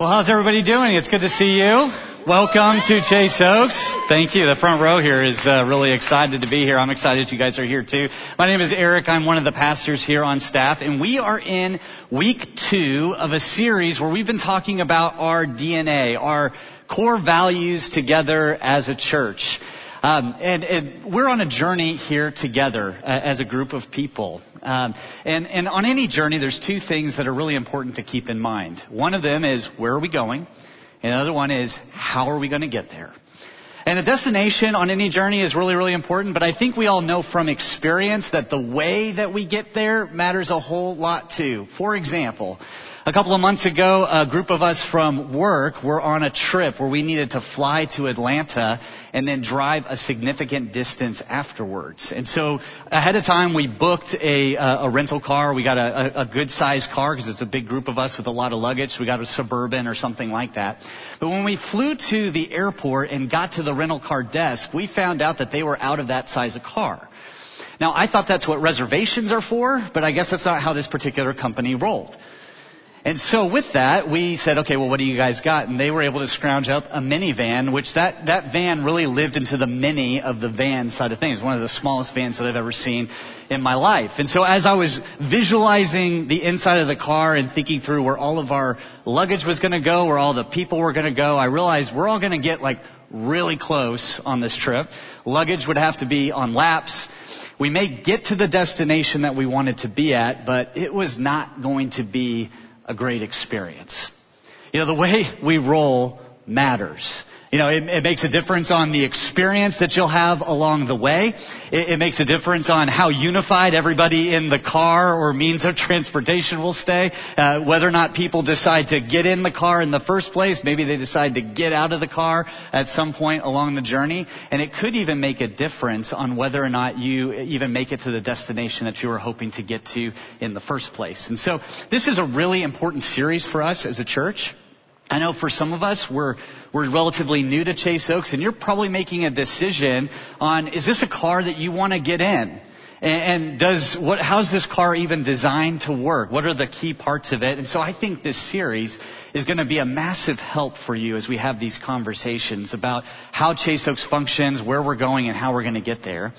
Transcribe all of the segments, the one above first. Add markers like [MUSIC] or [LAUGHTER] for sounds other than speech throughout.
Well, how's everybody doing? It's good to see you. Welcome to Chase Oaks. Thank you. The front row here is uh, really excited to be here. I'm excited you guys are here too. My name is Eric. I'm one of the pastors here on staff, and we are in week two of a series where we've been talking about our DNA, our core values together as a church. Um, and, and, we're on a journey here together uh, as a group of people. Um, and, and on any journey, there's two things that are really important to keep in mind. One of them is where are we going? And the other one is how are we going to get there? And the destination on any journey is really, really important, but I think we all know from experience that the way that we get there matters a whole lot too. For example, a couple of months ago, a group of us from work were on a trip where we needed to fly to Atlanta and then drive a significant distance afterwards. And so ahead of time, we booked a, uh, a rental car. We got a, a good sized car because it's a big group of us with a lot of luggage. We got a Suburban or something like that. But when we flew to the airport and got to the rental car desk, we found out that they were out of that size of car. Now, I thought that's what reservations are for, but I guess that's not how this particular company rolled. And so with that, we said, okay, well, what do you guys got? And they were able to scrounge up a minivan, which that, that van really lived into the mini of the van side of things. One of the smallest vans that I've ever seen in my life. And so as I was visualizing the inside of the car and thinking through where all of our luggage was going to go, where all the people were going to go, I realized we're all going to get like really close on this trip. Luggage would have to be on laps. We may get to the destination that we wanted to be at, but it was not going to be a great experience. You know, the way we roll matters. You know, it, it, makes a difference on the experience that you'll have along the way. It, it, makes a difference on how unified everybody in the car or means of transportation will stay. Uh, whether or not people decide to get in the car in the first place, maybe they decide to get out of the car at some point along the journey. And it could even make a difference on whether or not you even make it to the destination that you were hoping to get to in the first place. And so this is a really important series for us as a church. I know for some of us, we're, we're relatively new to Chase Oaks and you're probably making a decision on, is this a car that you want to get in? And, does, what, how's this car even designed to work? What are the key parts of it? And so I think this series is going to be a massive help for you as we have these conversations about how Chase Oaks functions, where we're going, and how we're going to get there.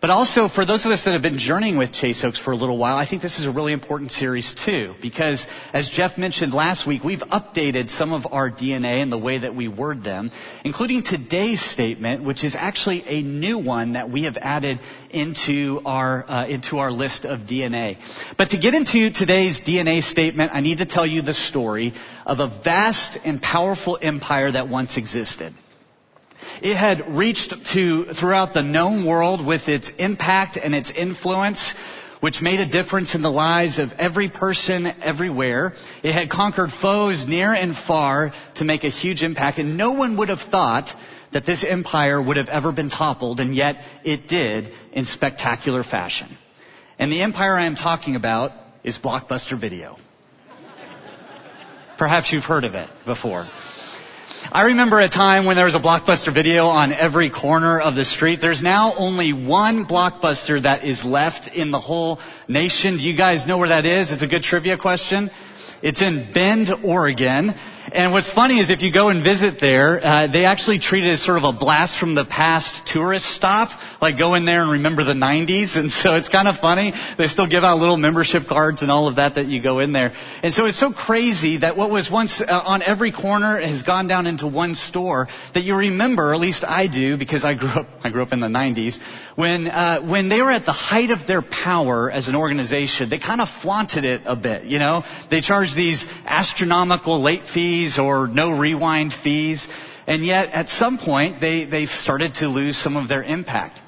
But also, for those of us that have been journeying with Chase Oaks for a little while, I think this is a really important series too, because as Jeff mentioned last week, we've updated some of our DNA and the way that we word them, including today's statement, which is actually a new one that we have added into our, uh, into our list of DNA. But to get into today's DNA statement, I need to tell you the story of a vast and powerful empire that once existed. It had reached to throughout the known world with its impact and its influence, which made a difference in the lives of every person everywhere. It had conquered foes near and far to make a huge impact, and no one would have thought that this empire would have ever been toppled, and yet it did in spectacular fashion. And the empire I am talking about is Blockbuster Video. Perhaps you've heard of it before. I remember a time when there was a blockbuster video on every corner of the street. There's now only one blockbuster that is left in the whole nation. Do you guys know where that is? It's a good trivia question. It's in Bend, Oregon. And what's funny is if you go and visit there, uh, they actually treat it as sort of a blast from the past tourist stop, like go in there and remember the 90s. [LAUGHS] And so it's kind of funny. They still give out little membership cards and all of that that you go in there. And so it's so crazy that what was once uh, on every corner has gone down into one store that you remember, at least I do, because I grew up, I grew up in the 90s, when, uh, when they were at the height of their power as an organization, they kind of flaunted it a bit, you know? They charged these astronomical late fees fees or no rewind fees. And yet, at some point, they, they started to lose some of their impact.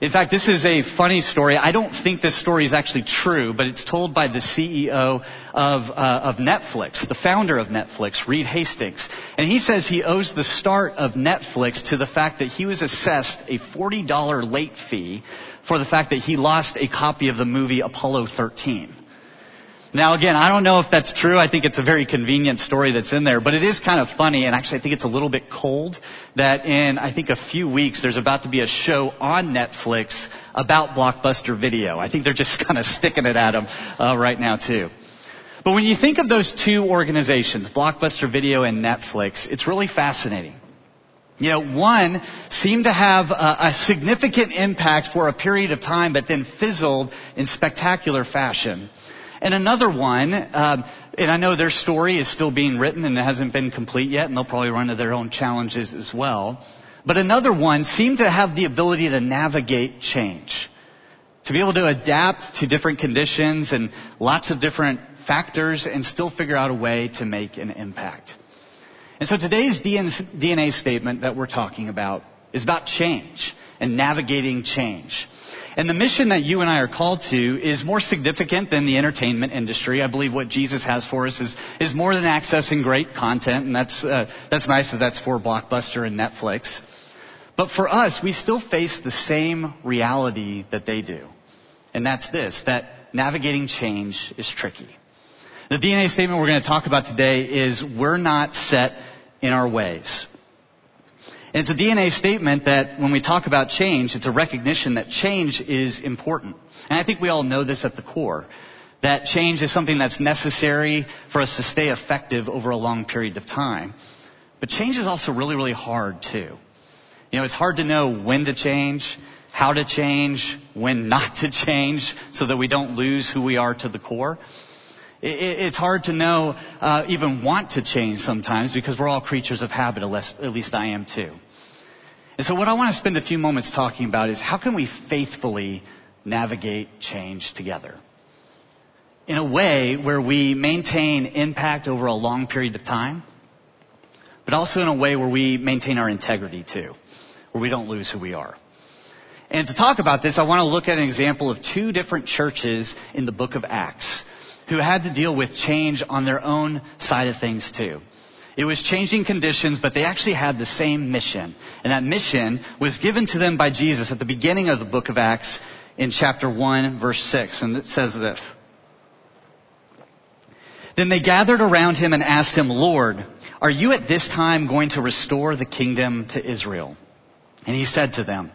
In fact, this is a funny story. I don't think this story is actually true, but it's told by the CEO of, uh, of Netflix, the founder of Netflix, Reed Hastings. And he says he owes the start of Netflix to the fact that he was assessed a $40 late fee for the fact that he lost a copy of the movie Apollo 13. Now again, I don't know if that's true. I think it's a very convenient story that's in there, but it is kind of funny and actually I think it's a little bit cold that in, I think a few weeks there's about to be a show on Netflix about Blockbuster Video. I think they're just [LAUGHS] kind of sticking it at them uh, right now too. But when you think of those two organizations, Blockbuster Video and Netflix, it's really fascinating. You know, one seemed to have a, a, significant impact for a period of time, but then fizzled in spectacular fashion. And another one, um, and I know their story is still being written and it hasn't been complete yet, and they'll probably run into their own challenges as well. But another one seemed to have the ability to navigate change, to be able to adapt to different conditions and lots of different factors and still figure out a way to make an impact. And so today's DNA statement that we're talking about is about change and navigating change. And the mission that you and I are called to is more significant than the entertainment industry. I believe what Jesus has for us is, is more than accessing great content, and that's, uh, that's nice that that's for Blockbuster and Netflix. But for us, we still face the same reality that they do. And that's this, that navigating change is tricky. The DNA statement we're going to talk about today is we're not set in our ways. It's a DNA statement that when we talk about change, it's a recognition that change is important. And I think we all know this at the core. That change is something that's necessary for us to stay effective over a long period of time. But change is also really, really hard too. You know, it's hard to know when to change, how to change, when not to change, so that we don't lose who we are to the core. It's hard to know, uh, even want to change sometimes because we're all creatures of habit, at least I am too. And so what I want to spend a few moments talking about is how can we faithfully navigate change together? In a way where we maintain impact over a long period of time, but also in a way where we maintain our integrity too, where we don't lose who we are. And to talk about this, I want to look at an example of two different churches in the book of Acts who had to deal with change on their own side of things too. It was changing conditions, but they actually had the same mission. And that mission was given to them by Jesus at the beginning of the book of Acts in chapter 1, verse 6. And it says this. Then they gathered around him and asked him, Lord, are you at this time going to restore the kingdom to Israel? And he said to them,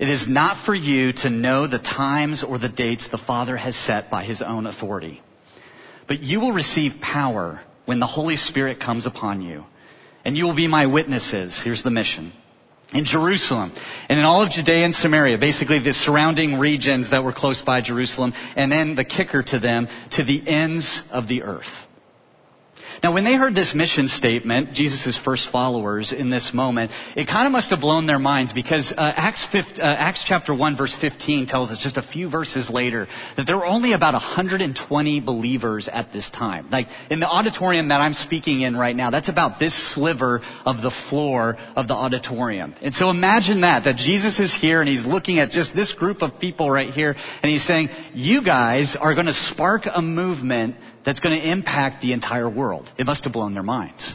It is not for you to know the times or the dates the Father has set by his own authority. But you will receive power when the Holy Spirit comes upon you. And you will be my witnesses. Here's the mission. In Jerusalem and in all of Judea and Samaria, basically the surrounding regions that were close by Jerusalem, and then the kicker to them, to the ends of the earth. Now, when they heard this mission statement, Jesus' first followers in this moment, it kind of must have blown their minds because uh, Acts, 5, uh, Acts chapter 1 verse 15 tells us just a few verses later that there were only about 120 believers at this time. Like in the auditorium that I'm speaking in right now, that's about this sliver of the floor of the auditorium. And so imagine that, that Jesus is here and he's looking at just this group of people right here and he's saying, you guys are going to spark a movement that's going to impact the entire world. It must have blown their minds.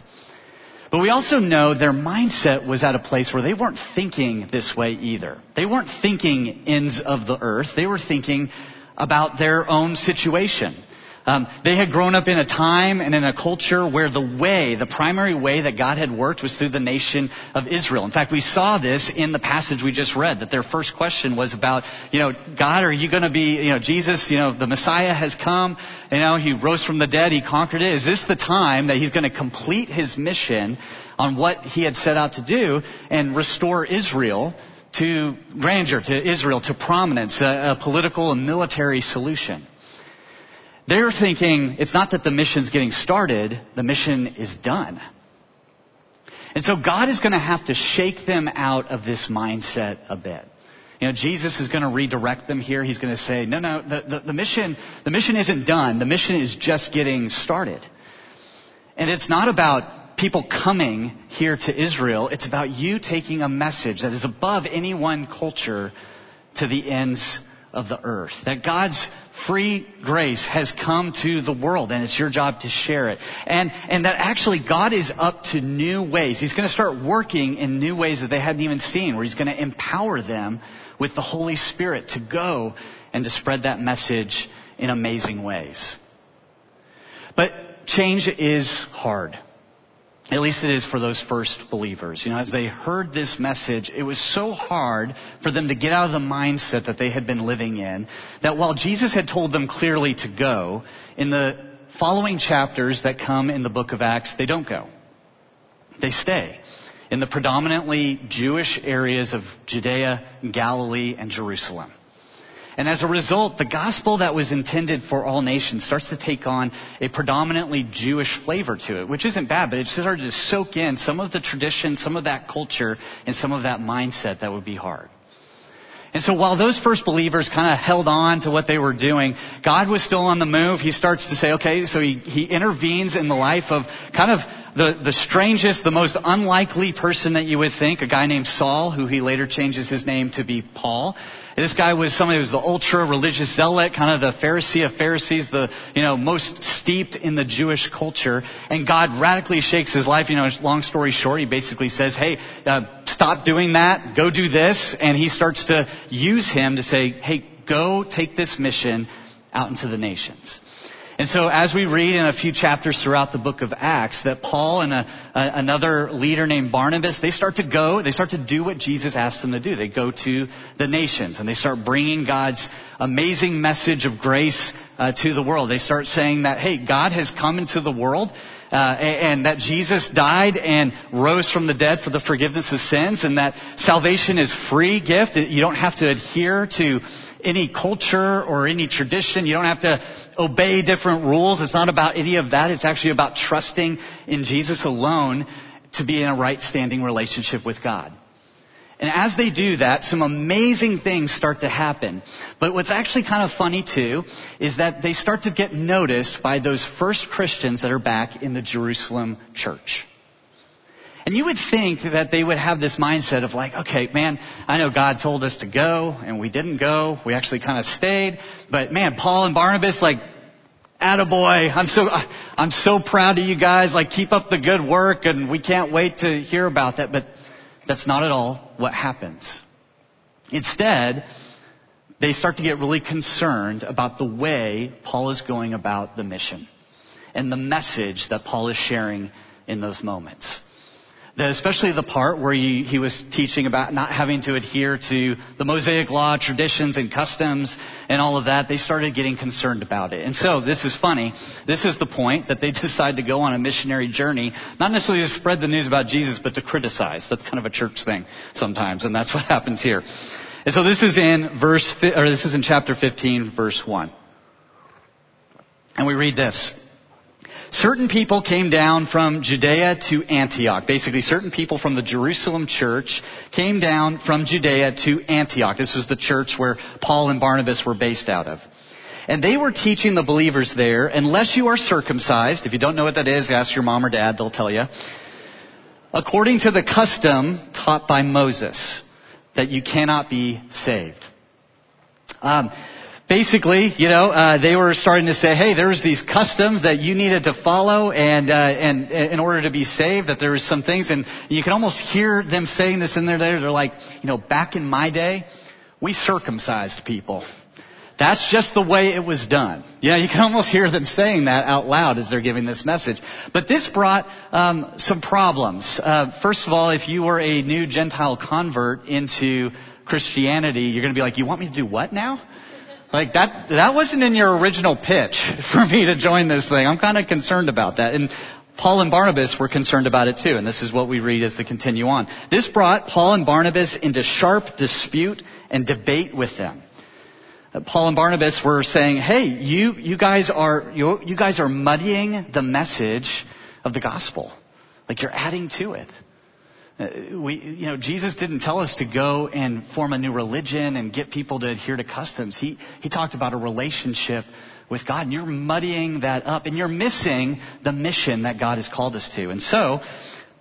But we also know their mindset was at a place where they weren't thinking this way either. They weren't thinking ends of the earth. They were thinking about their own situation. Um, they had grown up in a time and in a culture where the way, the primary way that God had worked was through the nation of Israel. In fact, we saw this in the passage we just read, that their first question was about, you know, God, are you going to be, you know, Jesus, you know, the Messiah has come, you know, he rose from the dead, he conquered it. Is this the time that he's going to complete his mission on what he had set out to do and restore Israel to grandeur, to Israel, to prominence, a, a political and military solution? They're thinking it's not that the mission's getting started, the mission is done. And so God is going to have to shake them out of this mindset a bit. You know, Jesus is going to redirect them here. He's going to say, no, no, the, the, the, mission, the mission isn't done. The mission is just getting started. And it's not about people coming here to Israel. It's about you taking a message that is above any one culture to the ends of the earth. That God's free grace has come to the world and it's your job to share it. And, and that actually God is up to new ways. He's going to start working in new ways that they hadn't even seen, where He's going to empower them with the Holy Spirit to go and to spread that message in amazing ways. But change is hard. At least it is for those first believers. You know, as they heard this message, it was so hard for them to get out of the mindset that they had been living in that while Jesus had told them clearly to go, in the following chapters that come in the book of Acts, they don't go. They stay in the predominantly Jewish areas of Judea, Galilee, and Jerusalem. And as a result, the gospel that was intended for all nations starts to take on a predominantly Jewish flavor to it, which isn't bad, but it started to soak in some of the tradition, some of that culture, and some of that mindset that would be hard. And so while those first believers kind of held on to what they were doing, God was still on the move. He starts to say, okay, so he, he intervenes in the life of kind of the, the strangest, the most unlikely person that you would think, a guy named Saul, who he later changes his name to be Paul. This guy was somebody who was the ultra religious zealot, kind of the Pharisee of Pharisees, the, you know, most steeped in the Jewish culture. And God radically shakes his life. You know, long story short, he basically says, hey, uh, stop doing that, go do this. And he starts to use him to say, hey, go take this mission out into the nations. And so as we read in a few chapters throughout the book of Acts that Paul and a, a, another leader named Barnabas, they start to go, they start to do what Jesus asked them to do. They go to the nations and they start bringing God's amazing message of grace uh, to the world. They start saying that, hey, God has come into the world uh, and, and that Jesus died and rose from the dead for the forgiveness of sins and that salvation is free gift. You don't have to adhere to any culture or any tradition. You don't have to obey different rules. It's not about any of that. It's actually about trusting in Jesus alone to be in a right standing relationship with God. And as they do that, some amazing things start to happen. But what's actually kind of funny too is that they start to get noticed by those first Christians that are back in the Jerusalem church. And you would think that they would have this mindset of like, okay, man, I know God told us to go and we didn't go. We actually kind of stayed. But man, Paul and Barnabas, like, attaboy. I'm so, I'm so proud of you guys. Like, keep up the good work and we can't wait to hear about that. But that's not at all what happens. Instead, they start to get really concerned about the way Paul is going about the mission and the message that Paul is sharing in those moments the, especially the part where he, he was teaching about not having to adhere to the Mosaic law, traditions, and customs, and all of that, they started getting concerned about it. And so, this is funny. This is the point that they [LAUGHS] decide to go on a missionary journey, not necessarily to spread the news about Jesus, but to criticize. That's kind of a church thing sometimes, and that's what [LAUGHS] happens here. And so, this is in verse, or this is in chapter 15, verse 1. And we read this certain people came down from Judea to Antioch. Basically, certain people from the Jerusalem church came down from Judea to Antioch. This was the church where Paul and Barnabas were based out of. And they were teaching the believers there, unless you are circumcised, if you don't know what that is, ask your mom or dad, they'll tell you, according to the custom taught by Moses, that you cannot be saved. Um, basically, you know, uh, they were starting to say, hey, there's these customs that you needed to follow, and uh, and in order to be saved, that there was some things, and you can almost hear them saying this in there. They're like, you know, back in my day, we circumcised people. That's just the way it was done. Yeah, you can almost hear them saying that out loud as they're giving this message. But this brought um, some problems. Uh, first of all, if you were a new Gentile convert into Christianity, you're going to be like, you want me to do what now? Like that, that wasn't in your original pitch [LAUGHS] for me to join this thing. I'm kind of concerned about that. And Paul and Barnabas were concerned about it too. And this is what we read as they continue on. This brought Paul and Barnabas into sharp dispute and debate with them. Uh, Paul and Barnabas were saying, "Hey, you you guys are you, you guys are muddying the message of the gospel. Like you're adding to it." Uh, we, you know, Jesus didn't tell us to go and form a new religion and get people to adhere to customs. He, he talked about a relationship with God, and you're muddying that up, and you're missing the mission that God has called us to. And so,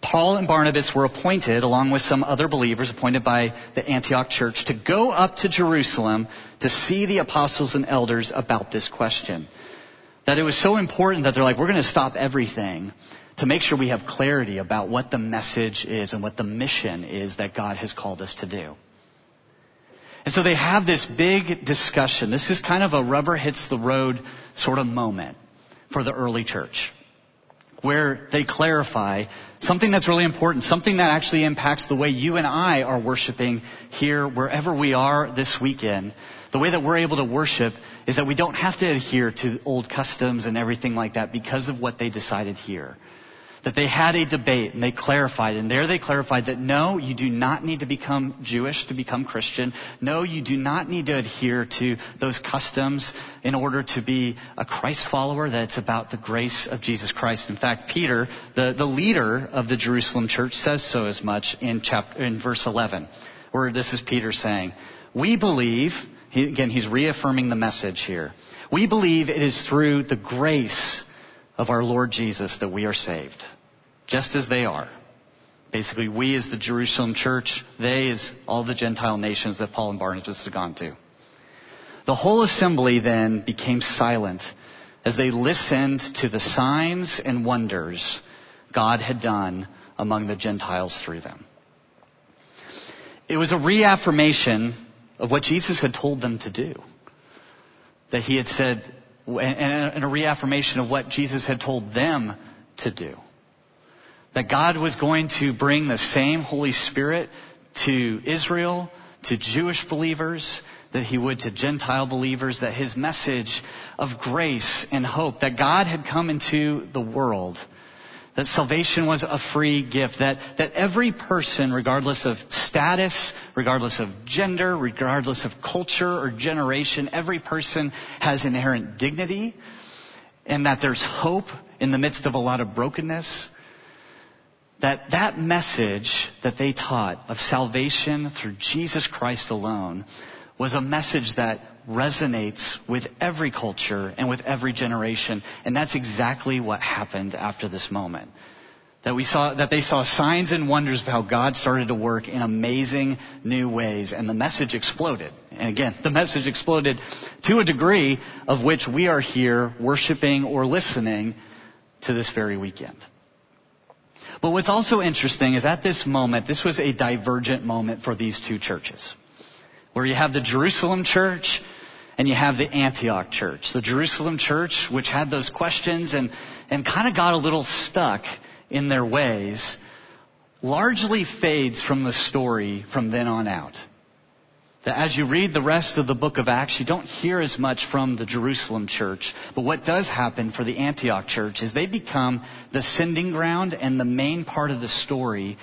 Paul and Barnabas were appointed, along with some other believers appointed by the Antioch church, to go up to Jerusalem to see the apostles and elders about this question. That it was so important that they're like, we're going to stop everything to make sure we have clarity about what the message is and what the mission is that God has called us to do. And so they have this big discussion. This is kind of a rubber hits the road sort of moment for the early church. where they clarify something that's really important, something that actually impacts the way you and I are worshiping here, wherever we are this weekend. The way that we're able to worship is that we don't have to adhere to old customs and everything like that because of what they decided here that they had a debate and they clarified. And there they clarified that no, you do not need to become Jewish to become Christian. No, you do not need to adhere to those customs in order to be a Christ follower, that it's about the grace of Jesus Christ. In fact, Peter, the, the leader of the Jerusalem church, says so as much in chapter, in verse 11, where this is Peter saying, we believe, he, again, he's reaffirming the message here. We believe it is through the grace of our Lord Jesus that we are saved, just as they are. Basically, we as the Jerusalem church, they as all the Gentile nations that Paul and Barnabas had gone to. The whole assembly then became silent as they listened to the signs and wonders God had done among the Gentiles through them. It was a reaffirmation of what Jesus had told them to do. That he had said, and a reaffirmation of what Jesus had told them to do. That God was going to bring the same Holy Spirit to Israel, to Jewish believers, that he would to Gentile believers, that his message of grace and hope, that God had come into the world that salvation was a free gift, that, that every person, regardless of status, regardless of gender, regardless of culture or generation, every person has inherent dignity, and that there's hope in the midst of a lot of brokenness. That that message that they taught of salvation through Jesus Christ alone was a message that resonates with every culture and with every generation. And that's exactly what happened after this moment. That we saw, that they saw signs and wonders of how God started to work in amazing new ways. And the message exploded. And again, [LAUGHS] the message exploded to a degree of which we are here worshiping or listening to this very weekend. But what's also interesting is at this moment, this was a divergent moment for these two churches. Where you have the Jerusalem church and you have the Antioch church. The Jerusalem church, which had those questions and, and kind of got a little stuck in their ways, largely fades from the story from then on out. That as you read the rest of the book of Acts, you don't hear as much from the Jerusalem church. But what does happen for the Antioch church is they become the sending ground and the main part of the story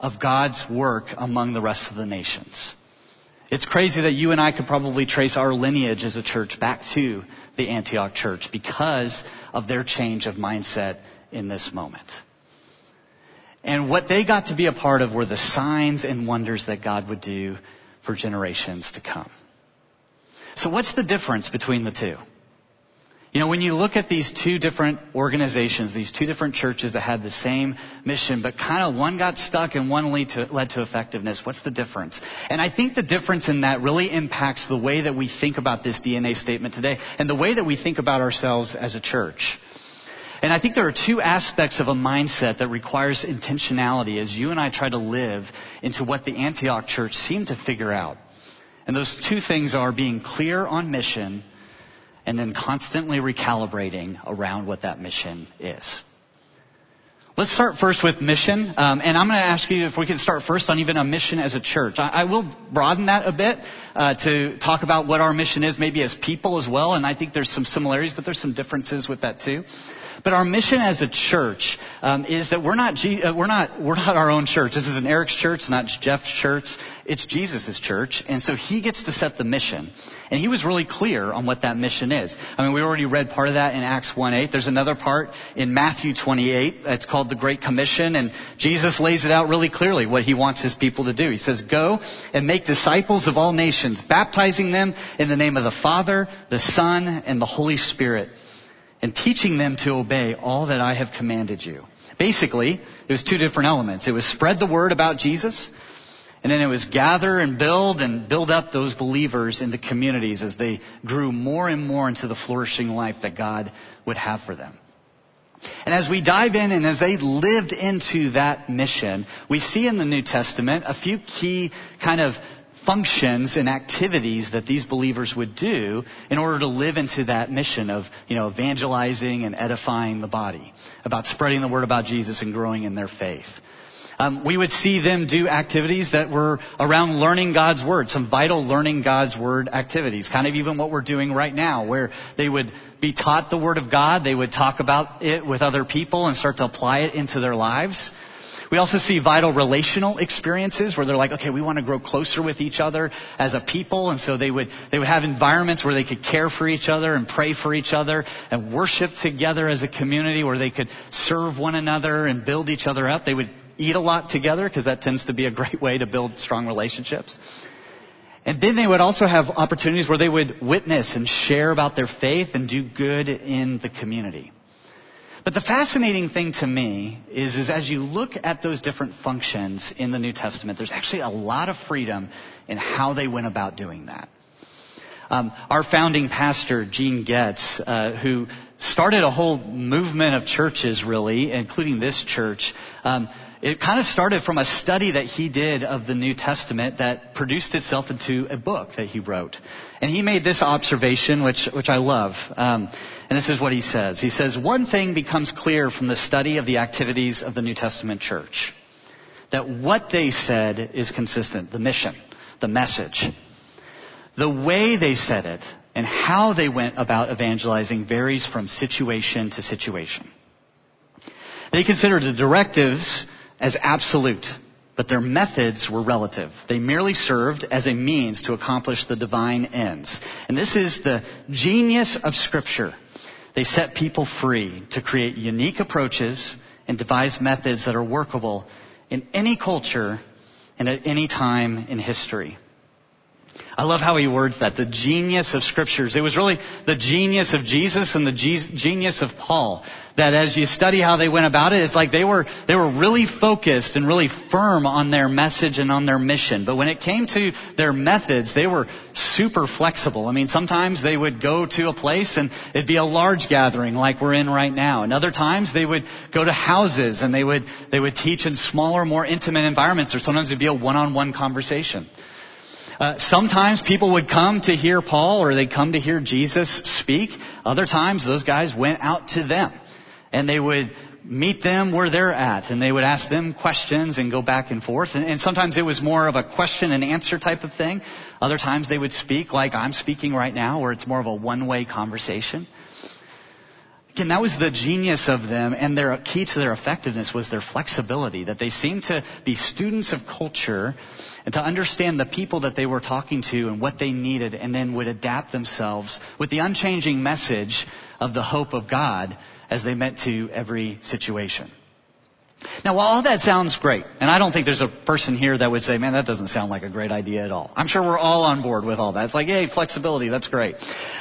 of God's work among the rest of the nations. It's crazy that you and I could probably trace our lineage as a church back to the Antioch church because of their change of mindset in this moment. And what they got to be a part of were the signs and wonders that God would do for generations to come. So what's the difference between the two? You know, when you look at these two different organizations, these two different churches that had the same mission, but kind of one got stuck and one led to, led to effectiveness, what's the difference? And I think the difference in that really impacts the way that we think about this DNA statement today and the way that we think about ourselves as a church. And I think there are two aspects of a mindset that requires intentionality as you and I try to live into what the Antioch church seemed to figure out. And those two things are being clear on mission and then constantly recalibrating around what that mission is. Let's start first with mission, um, and I'm going to ask you if we can start first on even a mission as a church. I, I will broaden that a bit uh, to talk about what our mission is, maybe as people as well, and I think there's some similarities, but there's some differences with that too. But our mission as a church um, is that we're not, uh, we're, not, we're not our own church. This isn't Eric's church, not Jeff's church. It's Jesus' church. And so he gets to set the mission. And he was really clear on what that mission is. I mean, we already read part of that in Acts 1-8. There's another part in Matthew 28. It's called the Great Commission. And Jesus lays it out really clearly what he wants his people to do. He says, go and make disciples of all nations, baptizing them in the name of the Father, the Son, and the Holy Spirit and teaching them to obey all that I have commanded you. Basically, it was two different elements. It was spread the word about Jesus, and then it was gather and build and build up those believers into communities as they grew more and more into the flourishing life that God would have for them. And as we dive in and as they lived into that mission, we see in the New Testament a few key kind of functions and activities that these believers would do in order to live into that mission of, you know, evangelizing and edifying the body, about spreading the word about Jesus and growing in their faith. Um, we would see them do activities that were around learning God's Word, some vital learning God's Word activities, kind of even what we're doing right now, where they would be taught the Word of God, they would talk about it with other people and start to apply it into their lives. We also see vital relational experiences where they're like, okay, we want to grow closer with each other as a people. And so they would, they would have environments where they could care for each other and pray for each other and worship together as a community where they could serve one another and build each other up. They would eat a lot together because that tends to be a [LAUGHS] great way to build strong relationships. And then they would also have opportunities where they would witness and share about their faith and do good in the community. But the fascinating thing to me is, is as you look at those different functions in the New Testament, there's actually a lot of freedom in how they went about doing that. Um, our founding pastor, Gene Getz, uh, who started a whole movement of churches, really, including this church, um, it kind of started from a study that he did of the New Testament that produced itself into a book that he wrote. And he made this observation, which, which I love. Um, and this is what he says. He says, One thing becomes clear from the study of the activities of the New Testament church that what they said is consistent the mission, the message. The way they said it and how they went about evangelizing varies from situation to situation. They considered the directives as absolute, but their methods were relative. They merely served as a means to accomplish the divine ends. And this is the genius of Scripture. They set people free to create unique approaches and devise methods that are workable in any culture and at any time in history. I love how he words that. The genius of scriptures. It was really the genius of Jesus and the genius of Paul. That as you study how they went about it, it's like they were, they were really focused and really firm on their message and on their mission. But when it came to their methods, they were super flexible. I mean, sometimes they would go to a place and it'd be a large gathering like we're in right now. And other times they would go to houses and they would, they would teach in smaller, more intimate environments or sometimes it'd be a one-on-one conversation. Uh, sometimes people would come to hear Paul or they'd come to hear Jesus speak. Other times those guys went out to them and they would meet them where they're at and they would ask them questions and go back and forth. And, and, sometimes it was more of a question and answer type of thing. Other times they would speak like I'm speaking right now where it's more of a one-way conversation. Again, that was the genius of them and their key to their effectiveness was their flexibility, that they seemed to be students of culture and to understand the people that they were talking to and what they needed, and then would adapt themselves with the unchanging message of the hope of God as they met to every situation. Now, while all that sounds great, and I don't think there's a person here that would say, man, that doesn't sound like a great idea at all. I'm sure we're all on board with all that. It's like, hey, flexibility, that's great.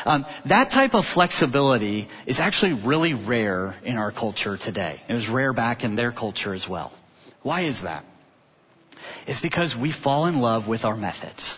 Um, that type of flexibility is actually really rare in our culture today. It was rare back in their culture as well. Why is that? Is because we fall in love with our methods.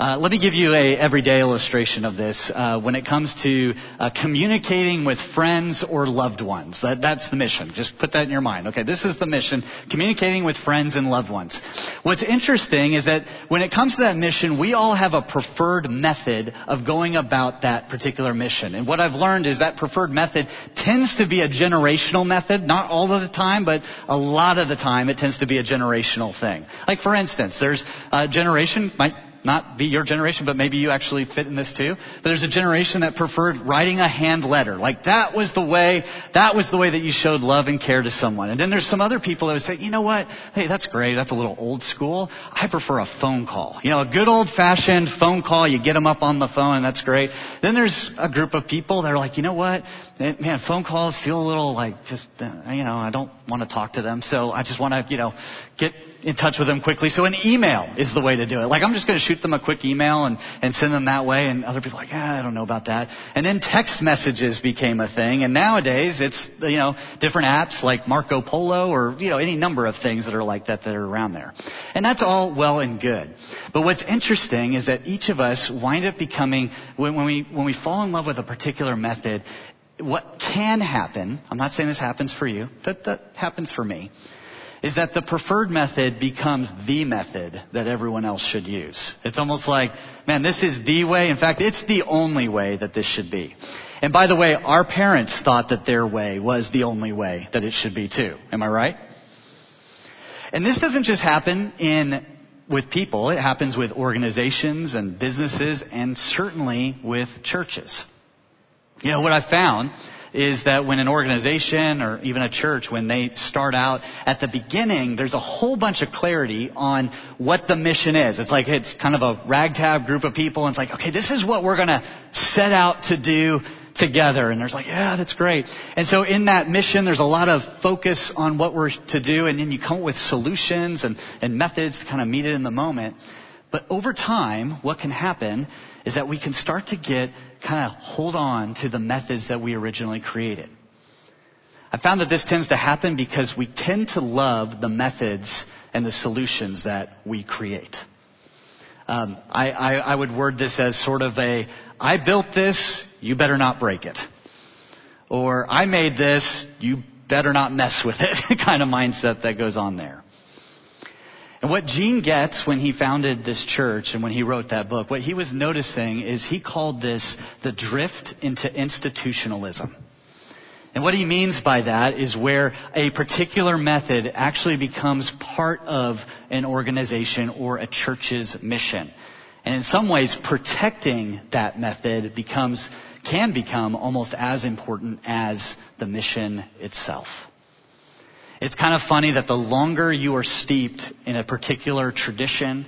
Uh, let me give you a everyday illustration of this uh, when it comes to uh, communicating with friends or loved ones. That, that's the mission. Just put that in your mind. Okay, this is the mission: communicating with friends and loved ones. What's interesting is that when it comes to that mission, we all have a preferred method of going about that particular mission. And what I've learned is that preferred method tends to be a generational method. Not all of the time, but a lot of the time, it tends to be a generational thing. Like for instance, there's a generation might not be your generation, but maybe you actually fit in this too. But there's a generation that preferred writing a hand letter. Like that was the way, that was the way that you showed love and care to someone. And then there's some other people that would say, you know what? Hey, that's great. That's a little old school. I prefer a phone call. You know, a good old fashioned phone call. You get them up on the phone that's great. Then there's a group of people that are like, you know what? Man, phone calls feel a little like just, uh, you know, I don't want to talk to them. So I just want to, you know, get in touch with them quickly. So an email is the way to do it. Like I'm just going to shoot them a quick email and, and send them that way. And other people are like, ah, I don't know about that. And then text messages became a thing. And nowadays it's, you know, different apps like Marco Polo or, you know, any number of things that are like that that are around there. And that's all well and good. But what's interesting is that each of us wind up becoming, when, when we, when we fall in love with a particular method, what can happen, I'm not saying this happens for you, that, that happens for me, is that the preferred method becomes the method that everyone else should use. It's almost like, man, this is the way. In fact, it's the only way that this should be. And by the way, our parents thought that their way was the only way that it should be too. Am I right? And this doesn't just happen in with people, it happens with organizations and businesses and certainly with churches. You know, what I found is that when an organization or even a church, when they start out at the beginning, there's a whole bunch of clarity on what the mission is. It's like it's kind of a ragtag group of people and it's like, okay, this is what we're gonna set out to do together. And there's like, yeah, that's great. And so in that mission, there's a lot of focus on what we're to do. And then you come up with solutions and, and methods to kind of meet it in the moment. But over time, what can happen is that we can start to get kind of hold on to the methods that we originally created. I found that this tends to happen because we tend to love the methods and the solutions that we create. Um, I, I, I would word this as sort of a, I built this, you better not break it. Or I made this, you better not mess with it [LAUGHS] kind of mindset that goes on there. And what Gene Getz when he founded this church and when he wrote that book, what he was noticing is he called this the drift into institutionalism. And what he means by that is where a particular method actually becomes part of an organization or a church's mission. And in some ways, protecting that method becomes, can become almost as important as the mission itself. It's kind of funny that the longer you are steeped in a particular tradition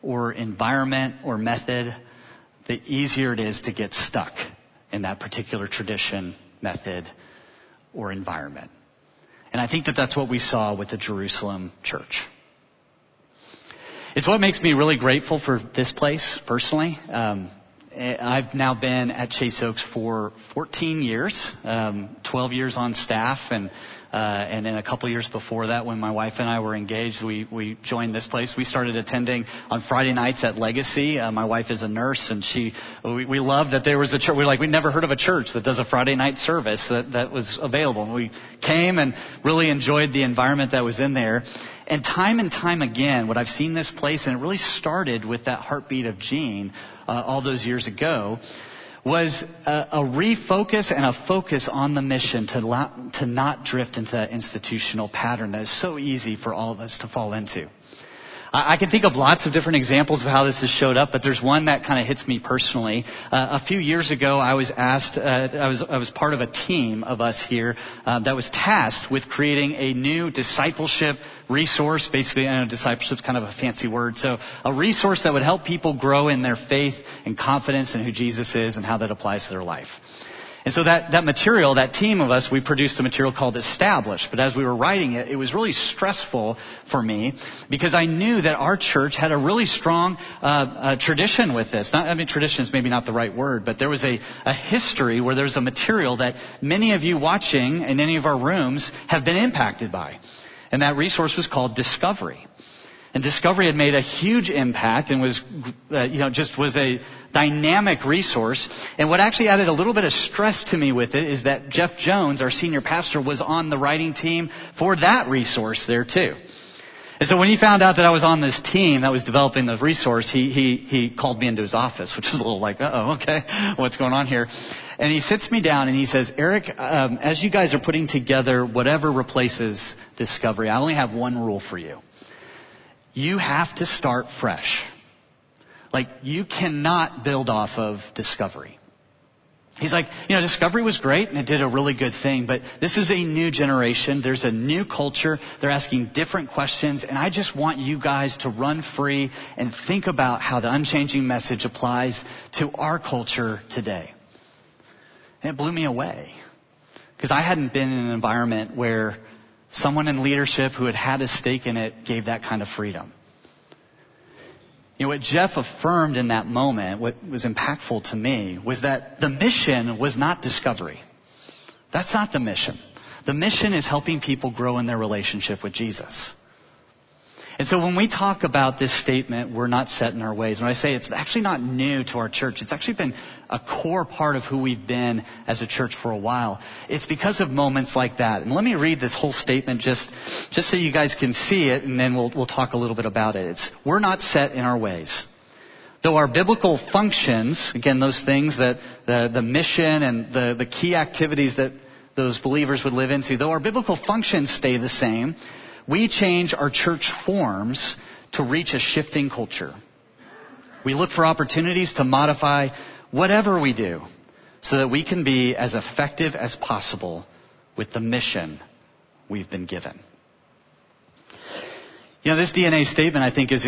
or environment or method, the easier it is to get stuck in that particular tradition, method, or environment. And I think that that's what we saw with the Jerusalem church. It's what makes me really grateful for this place personally. Um, I've now been at Chase Oaks for 14 years, um, 12 years on staff, and uh, and then a couple years before that, when my wife and I were engaged, we, we joined this place. We started attending on Friday nights at Legacy. Uh, my wife is a nurse, and she we, we loved that there was a church. We like we never heard of a church that does a Friday night service that that was available. And we came and really enjoyed the environment that was in there. And time and time again, what I've seen this place, and it really started with that heartbeat of Gene uh, all those years ago was a, a, refocus and a focus on the mission to, la- to not drift into that institutional pattern that is so easy for all of us to fall into. I, I can think of lots of different examples of how this has showed up, but there's one that kind of hits me personally. Uh, a few years ago, I was asked, uh, I, was, I was part of a team of us here uh, that was tasked with creating a new discipleship resource. Basically, I know discipleship is kind of a fancy word. So a resource that would help people grow in their faith and confidence in who Jesus is and how that applies to their life. And so that, that material, that team of us, we produced a material called Established. But as we were writing it, it was really stressful for me because I knew that our church had a really strong uh, uh, tradition with this. Not, I mean, tradition is maybe not the right word, but there was a, a history where there's a material that many of you watching in any of our rooms have been impacted by. And that resource was called Discovery. And Discovery had made a huge impact and was, uh, you know, just was a dynamic resource. And what actually added a little bit of stress to me with it is that Jeff Jones, our senior pastor, was on the writing team for that resource there too. And so when he found out that I was on this team that was developing the resource, he, he, he called me into his office, which was a little like, uh-oh, okay, [LAUGHS] what's going on here? And he sits me down and he says, Eric, um, as you guys are putting together whatever replaces Discovery, I only have one rule for you you have to start fresh. Like, you cannot build off of discovery. He's like, you know, discovery was great and it did a really good thing, but this is a new generation. There's a new culture. They're asking different questions, and I just want you guys to run free and think about how the unchanging message applies to our culture today. And it blew me away. Because I hadn't been in an environment where Someone in leadership who had had a stake in it gave that kind of freedom. You know, what Jeff affirmed in that moment, what was impactful to me, was that the mission was not discovery. That's not the mission. The mission is helping people grow in their relationship with Jesus. And so when we talk about this statement, we're not set in our ways, when I say it's actually not new to our church, it's actually been a core part of who we've been as a church for a while. It's because of moments like that. And let me read this whole statement just, just so you guys can see it, and then we'll, we'll talk a little bit about it. It's, we're not set in our ways. Though our biblical functions, again, those things that the, the mission and the, the key activities that those believers would live into, though our biblical functions stay the same, we change our church forms to reach a shifting culture. We look for opportunities to modify whatever we do so that we can be as effective as possible with the mission we've been given. You know, this DNA statement I think is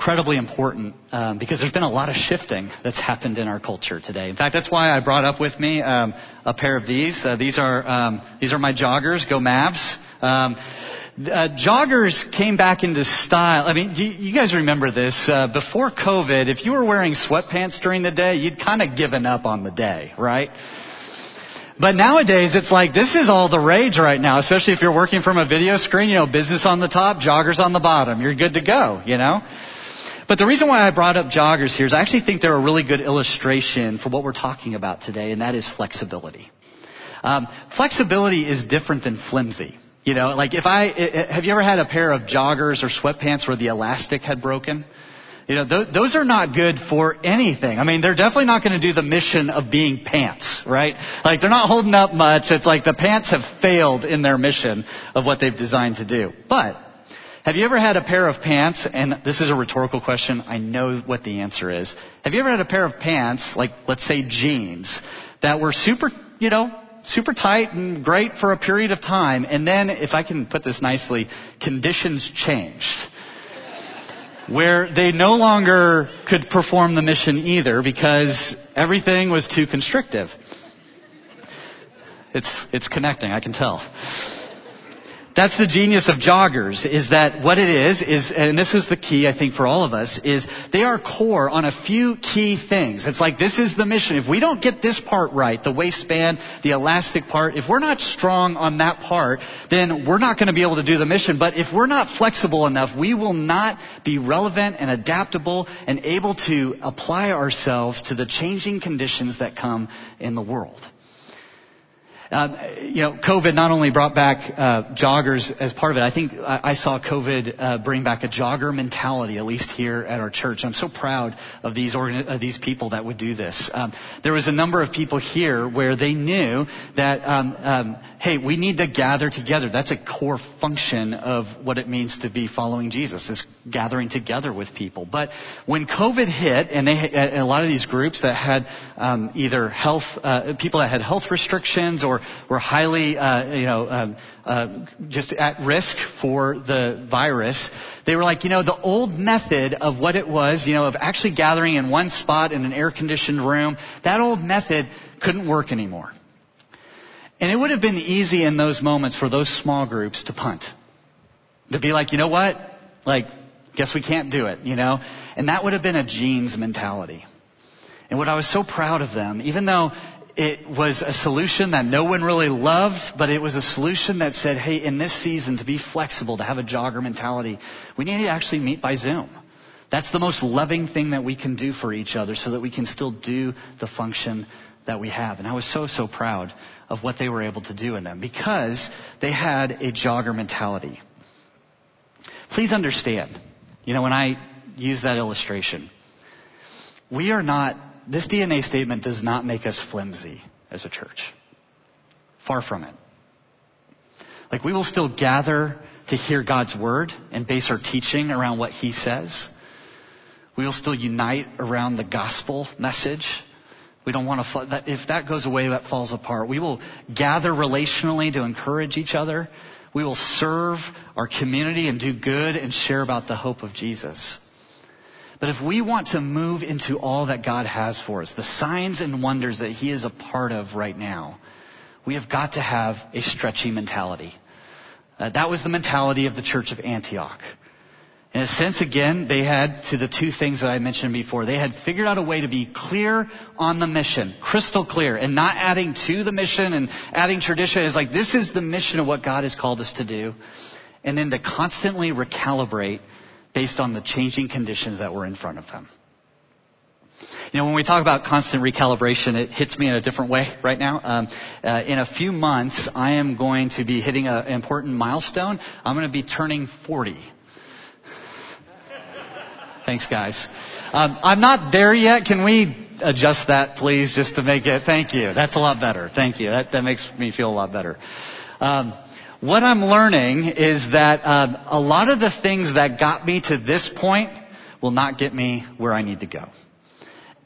incredibly important um, because there's been a lot of shifting that's happened in our culture today. In fact, that's why I brought up with me um, a pair of these. Uh, these are um, these are my joggers. Go Mavs! Um, uh, joggers came back into style. I mean, you, you, guys remember this? Uh, before COVID, if you were wearing sweatpants during the day, you'd kind of given up on the day, right? But nowadays, it's like this is all the rage right now, especially if you're working from a video screen. You know, business on the top, joggers on the bottom. You're good to go. You know. But the reason why I brought up joggers here is I actually think they're a really good illustration for what we're talking about today, and that is flexibility. Um, flexibility is different than flimsy. You know, like if I, have you ever had a pair of joggers or sweatpants where the elastic had broken? You know, th- those are not good for anything. I mean, they're definitely not going to do the mission of being pants, right? Like they're not holding up much. It's like the pants have failed in their mission of what they've designed to do. But have you ever had a pair of pants, and this is a rhetorical question, I know what the answer is. Have you ever had a pair of pants, like let's say jeans, that were super, you know, super tight and great for a period of time, and then, if I can put this nicely, conditions changed. Where they no longer could perform the mission either because everything was too constrictive. It's, it's connecting, I can tell. That's the genius of joggers, is that what it is, is, and this is the key, I think, for all of us, is they are core on a few key things. It's like this is the mission. If we don't get this part right, the waistband, the elastic part, if we're not strong on that part, then we're not going to be able to do the mission. But if we're not flexible enough, we will not be relevant and adaptable and able to apply ourselves to the changing conditions that come in the world. Uh, you know, COVID not only brought back uh, joggers as part of it. I think I, I saw COVID uh, bring back a jogger mentality, at least here at our church. I'm so proud of these organi- these people that would do this. Um, there was a number of people here where they knew that, um, um, hey, we need to gather together. That's a core function of what it means to be following Jesus, is gathering together with people. But when COVID hit, and they a lot of these groups that had um, either health uh, people that had health restrictions or were, highly, uh, you know, um, uh, just at risk for the virus, they were like, you know, the old method of what it was, you know, of actually gathering in one spot in an air-conditioned room, that old method couldn't work anymore. And it would have been easy in those moments for those small groups to punt. To be like, you know what? Like, guess we can't do it, you know? And that would have been a jeans mentality. And what I was so proud of them, even though it was a solution that no one really loved, but it was a solution that said, hey, in this season, to be flexible, to have a jogger mentality, we need to actually meet by Zoom. That's the most loving thing that we can do for each other so that we can still do the function that we have. And I was so, so proud of what they were able to do in them because they had a jogger mentality. Please understand, you know, when I use that illustration, we are not this DNA statement does not make us flimsy as a church. Far from it. Like we will still gather to hear God's word and base our teaching around what he says. We will still unite around the gospel message. We don't want to, that, if that goes away, that falls apart. We will gather relationally to encourage each other. We will serve our community and do good and share about the hope of Jesus. But if we want to move into all that God has for us, the signs and wonders that He is a part of right now, we have got to have a stretchy mentality. Uh, that was the mentality of the church of Antioch. In a sense, again, they had to the two things that I mentioned before. They had figured out a way to be clear on the mission, crystal clear, and not adding to the mission and adding tradition. It's like, this is the mission of what God has called us to do. and then to constantly recalibrate based on the changing conditions that were in front of them. You know, when we talk about constant recalibration, it hits me in a different way right now. Um, uh, in a few months, I am going to be hitting an important milestone. I'm going to be turning 40. Thanks, guys. Um, I'm not there yet. Can we adjust that, please, just to make it? Thank you. That's a lot better. Thank you. That, that makes me feel a lot better. Um, what I'm learning is that um, a lot of the things that got me to this point will not get me where I need to go.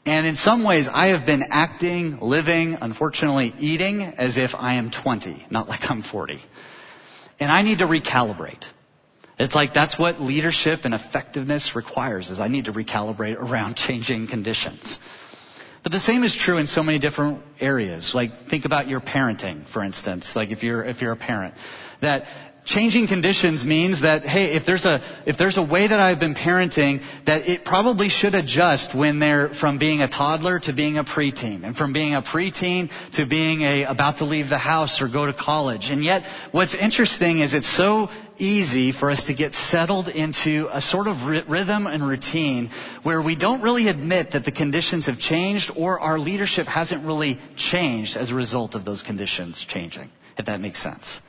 And in some ways, I have been acting, living, unfortunately eating as if I am 20, not like I'm 40. And I need to recalibrate. It's like that's what leadership and effectiveness requires is I need to recalibrate around [LAUGHS] changing conditions. But the same is true in so many different areas. Like think about your parenting, for instance. Like if you're if you're a parent, that changing conditions means that hey if there's a if there's a way that i've been parenting that it probably should adjust when they're from being a toddler to being a preteen and from being a preteen to being a about to leave the house or go to college and yet what's interesting is it's so easy for us to get settled into a sort of rhythm and routine where we don't really admit that the conditions have changed or our leadership hasn't really changed as a result of those conditions changing if that makes sense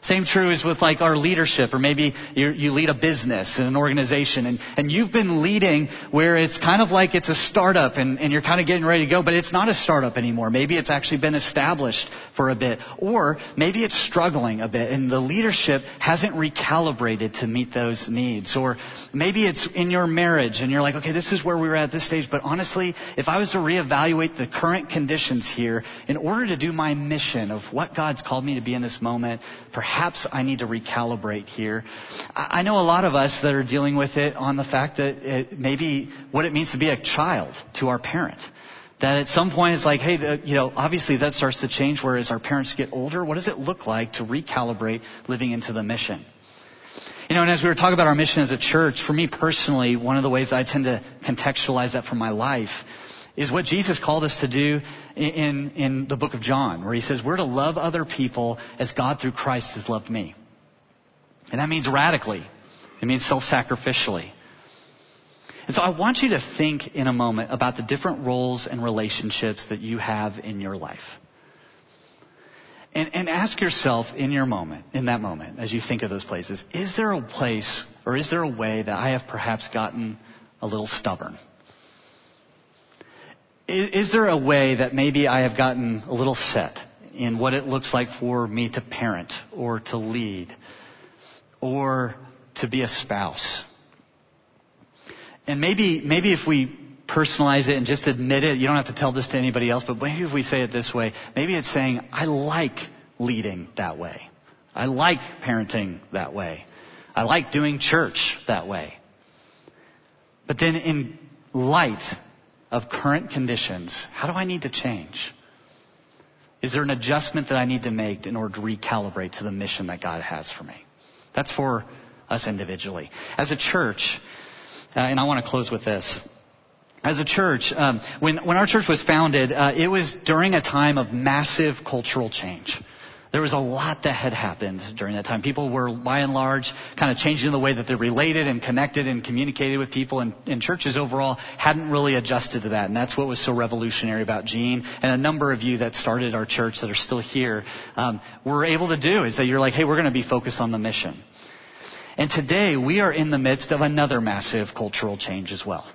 same true is with like our leadership, or maybe you, you lead a business and an organization, and, and you've been leading where it's kind of like it's a startup and, and you're kind of getting ready to go, but it's not a startup anymore. Maybe it's actually been established for a bit, or maybe it's struggling a bit, and the leadership hasn't recalibrated to meet those needs, or maybe it's in your marriage, and you're like, okay, this is where we were at this stage, but honestly, if I was to reevaluate the current conditions here in order to do my mission of what God's called me to be in this moment, perhaps I need to recalibrate here. I know a lot of us that are dealing with it on the fact that it maybe what it means to be a child to our parent. That at some point it's like, hey, the, you know, obviously that starts to change. Whereas our parents get older, what does it look like to recalibrate living into the mission? You know, and as we were talking about our mission as a church, for me personally, one of the ways I tend to contextualize that for my life is what Jesus called us to do in, in the book of John, where he says, We're to love other people as God through Christ has loved me. And that means radically, it means self sacrificially. And so I want you to think in a moment about the different roles and relationships that you have in your life. And, and, ask yourself in your moment, in that moment, as you think of those places, is there a place or is there a way that I have perhaps gotten a little stubborn? Is, is there a way that maybe I have gotten a little set in what it looks like for me to parent or to lead or to be a spouse? And maybe, maybe if we personalize it and just admit it, you don't have to tell this to anybody else, but maybe if we say it this way, maybe it's saying, I like leading that way. I like parenting that way. I like doing church that way. But then in light of current conditions, how do I need to change? Is there an adjustment that I need to make in order to recalibrate to the mission that God has for me? That's for us individually. As a church, uh, and I want to close with this. As a church, um, when, when our church was founded, uh, it was during a time of massive cultural change. There was a lot that had happened during that time. People were, by and large, kind of changing the way that they related and connected and communicated with people, and, and, churches overall hadn't really adjusted to that. And that's what was so revolutionary about Gene and a number of you that started our church that are still here um, were able to do is that you're like, hey, we're going to be focused on the mission. And today we are in the midst of another massive cultural change as well.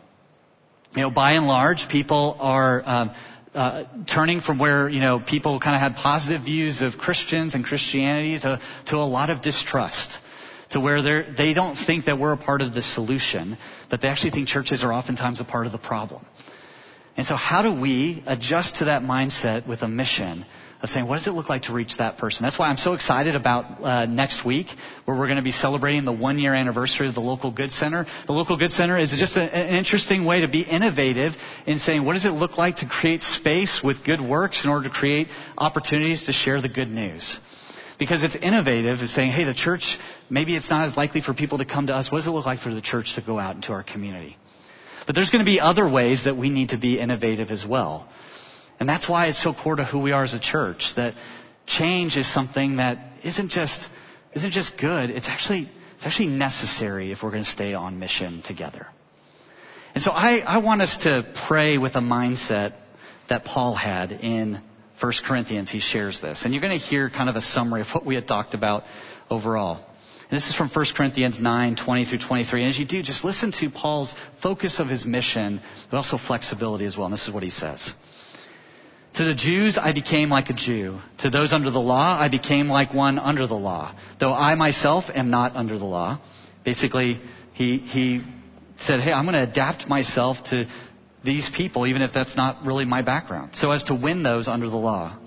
You know, by and large, people are um, uh, turning from where you know people kind of had positive views of Christians and Christianity to to a lot of distrust, to where they they don't think that we're a part of the solution, but they actually think churches are oftentimes a part of the problem. And so, how do we adjust to that mindset with a mission of saying, what does it look like to reach that person? That's why I'm so excited about uh, next week, where we're going to be celebrating the one year anniversary of the Local Good Center. The Local Good Center is just a, an interesting way to be innovative in saying, what does it look like to create space with good works in order to create opportunities to share the good news? Because it's innovative, is saying, hey, the church, maybe it's not as likely for people to come to us. What does it look like for the church to go out into our community? But there's going to be other ways that we need to be innovative as well. And that's why it's so core to who we are as a church, that change is something that isn't just isn't just good, it's actually, it's actually necessary if we're going to stay on mission together. And so I, I want us to pray with a mindset that Paul had in 1 Corinthians. He shares this. And you're going to hear kind of a summary of what we had talked about overall. And this is from 1 Corinthians 9, 20 through 23. And as you do, just listen to Paul's focus of his mission, but also flexibility as well. And this is what he says. To the Jews, I became like a Jew. To those under the law, I became like one under the law, though I myself am not under the law. Basically, he, he said, Hey, I'm going to adapt myself to these people, even if that's not really my background, so as to win those under the law.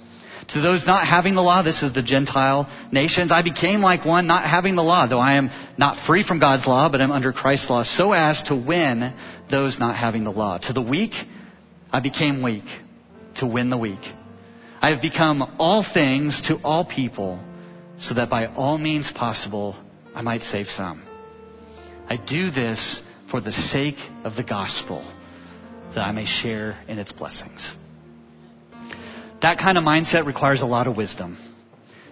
To those not having the law, this is the Gentile nations, I became like one not having the law, though I am not free from God's law, but I'm under Christ's law, so as to win those not having the law. To the weak, I became weak to win the weak. I have become all things to all people so that by all means possible I might save some. I do this for the sake of the gospel that I may share in its blessings. That kind of mindset requires a lot of wisdom.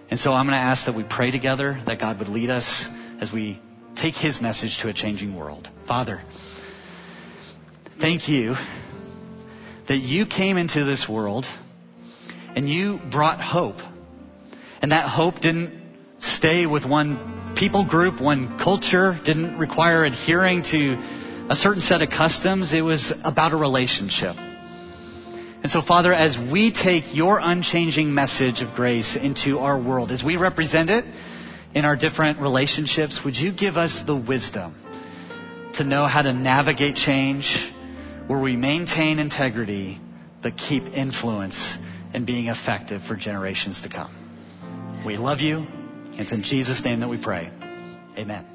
And so I'm going to ask that we pray together, that God would lead us as we take His message to a changing world. Father, thank you that you came into this world and you brought hope. And that hope didn't stay with one people group, one culture, didn't require adhering to a certain set of customs. It was about a relationship. And so, Father, as we take your unchanging message of grace into our world, as we represent it in our different relationships, would you give us the wisdom to know how to navigate change, where we maintain integrity but keep influence and being effective for generations to come. We love you. It's in Jesus' name that we pray. Amen.